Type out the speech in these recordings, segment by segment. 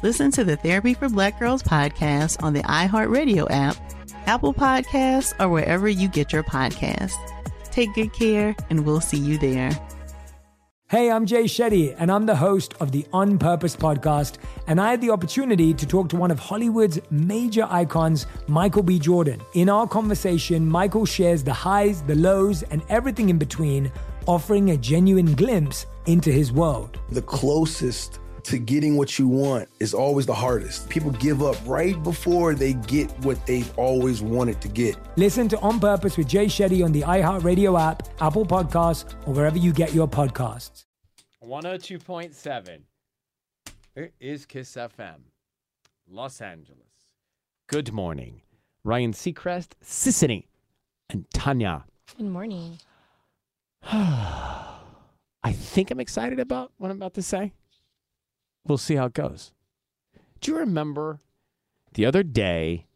Listen to the Therapy for Black Girls podcast on the iHeartRadio app, Apple Podcasts, or wherever you get your podcasts. Take good care, and we'll see you there. Hey, I'm Jay Shetty, and I'm the host of the On Purpose podcast. And I had the opportunity to talk to one of Hollywood's major icons, Michael B. Jordan. In our conversation, Michael shares the highs, the lows, and everything in between, offering a genuine glimpse into his world. The closest to getting what you want is always the hardest. People give up right before they get what they've always wanted to get. Listen to On Purpose with Jay Shetty on the iHeartRadio app, Apple Podcasts, or wherever you get your podcasts. 102.7. It is Kiss FM, Los Angeles. Good morning. Ryan Seacrest, Sisanie, and Tanya. Good morning. I think I'm excited about what I'm about to say. We'll see how it goes. Do you remember the other day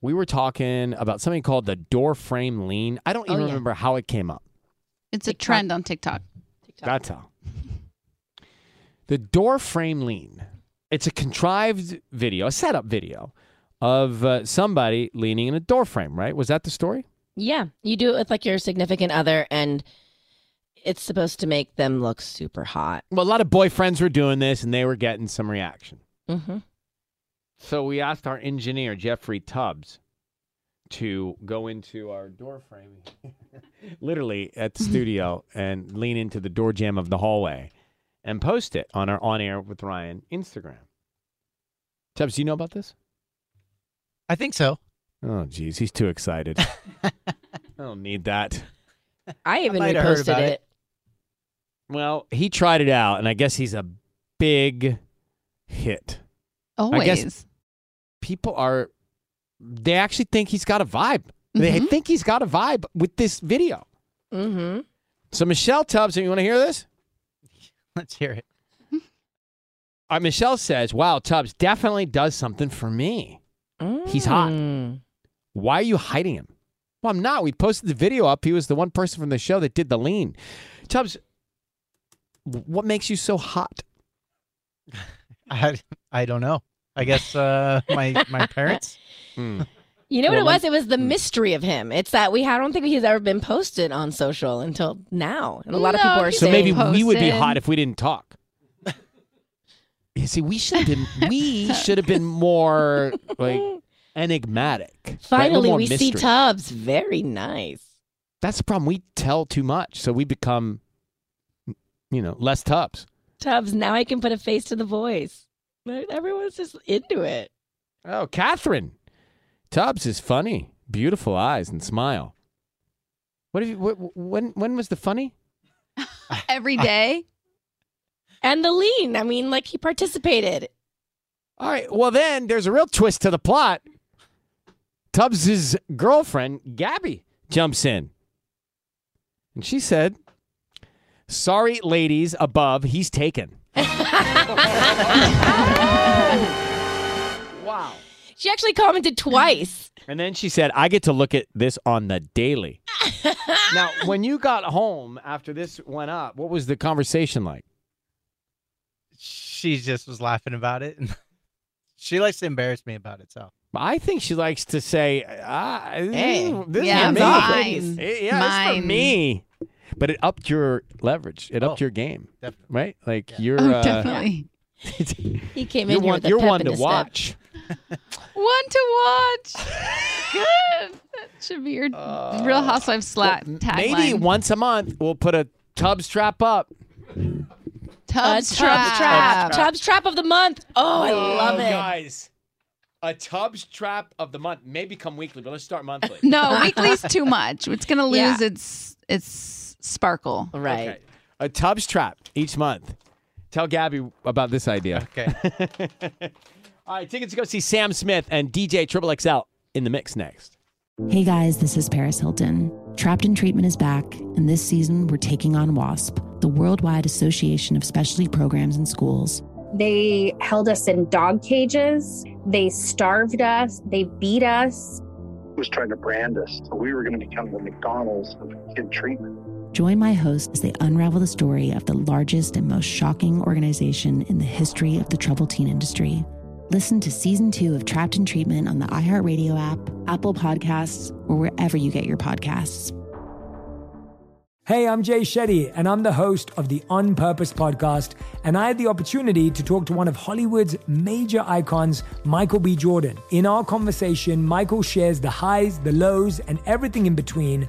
we were talking about something called the door frame lean? I don't Oh, even yeah. remember how it came up. It's a trend on TikTok. That's how. The door frame lean. It's a contrived video, a setup video of uh, somebody leaning in a door frame, right? Was that the story? Yeah, you do it with like your significant other, and it's supposed to make them look super hot. Well, a lot of boyfriends were doing this and they were getting some reaction. Mm-hmm. So we asked our engineer, Jeffrey Tubbs, to go into our door frame, literally at the studio, and lean into the door jamb of the hallway and post it on our On Air with Ryan Instagram. Tubbs, do you know about this? I think so. Oh, geez, he's too excited. I don't need that. I even might have heard reposted it. it. Well, he tried it out, and I guess he's a big hit. Always. guess- People are, they actually think he's got a vibe. They Mhm. think he's got a vibe with this video. Mm-hmm. So, Michelle Tubbs, you want to hear this? Let's hear it. Uh, Michelle says, Wow, Tubbs definitely does something for me. He's hot. Mm. Why are you hiding him? Well, I'm not. We posted the video up. He was the one person from the show that did the lean. Tubbs, w- what makes you so hot? I, I don't know. I guess uh, my my parents. Hmm. You know what Well, it was? It was the mystery of him. It's that we I don't think he's ever been posted on social until now, and a lot of people are So saying, maybe we would be hot if we didn't talk. You see, we should have been we should have been more like enigmatic. right? A little finally more we see mystery. Tubbs. Very nice. That's the problem. We tell too much, so we become, you know, less Tubbs. Tubbs. Now I can put a face to the voice. Everyone's just into it. Oh, Catherine, Tubbs is funny, beautiful eyes and smile. What have you? Wh- when when was the funny? Every day. And the lean. I mean, like he participated. All right. Well, then there's a real twist to the plot. Tubbs's girlfriend, Gabby, jumps in. And she said, Sorry, ladies above, he's taken. wow. She actually commented twice. And then she said, I get to look at this on the daily. now, when you got home after this went up, what was the conversation like? She just was laughing about it. And she likes to embarrass me about it. So I think she likes to say, ah, Hey, this yeah, is for mine. me. Yeah, it's for me. But it upped your leverage. It upped Oh, your game, definitely. right? Like you're, Oh, uh, definitely. He came you're in here one, with you're pep one in to his watch. One to watch. Good. That should be your Real Housewives slat Well, tagline. Maybe once a month we'll put a Tubbs trap up. Tub's a trap. Tubbs trap. Tubbs trap of the month. Oh, I love it. guys. A Tubbs trap of the month may become weekly, but let's start monthly. No, weekly's too much. It's gonna lose Yeah. its its sparkle. Right. Okay. A Tubbs trap each month. Tell Gabby about this idea. okay. All right, tickets to go see Sam Smith and DJ Triple XL in the mix next. Hey guys, this is Paris Hilton. Trapped in Treatment is back, and this season we're taking on WASP, the Worldwide Association of Specialty Programs in Schools. They held us in dog cages. They starved us. They beat us. was trying to brand us. So we were going to become the McDonald's of kid treatment. Join my host as they unravel the story of the largest and most shocking organization in the history of the troubled teen industry. Listen to season two of Trapped in Treatment on the iHeartRadio app, Apple Podcasts, or wherever you get your podcasts. Hey, I'm Jay Shetty, and I'm the host of the On Purpose podcast. And I had the opportunity to talk to one of Hollywood's major icons, Michael B. Jordan. In our conversation, Michael shares the highs, the lows, and everything in between,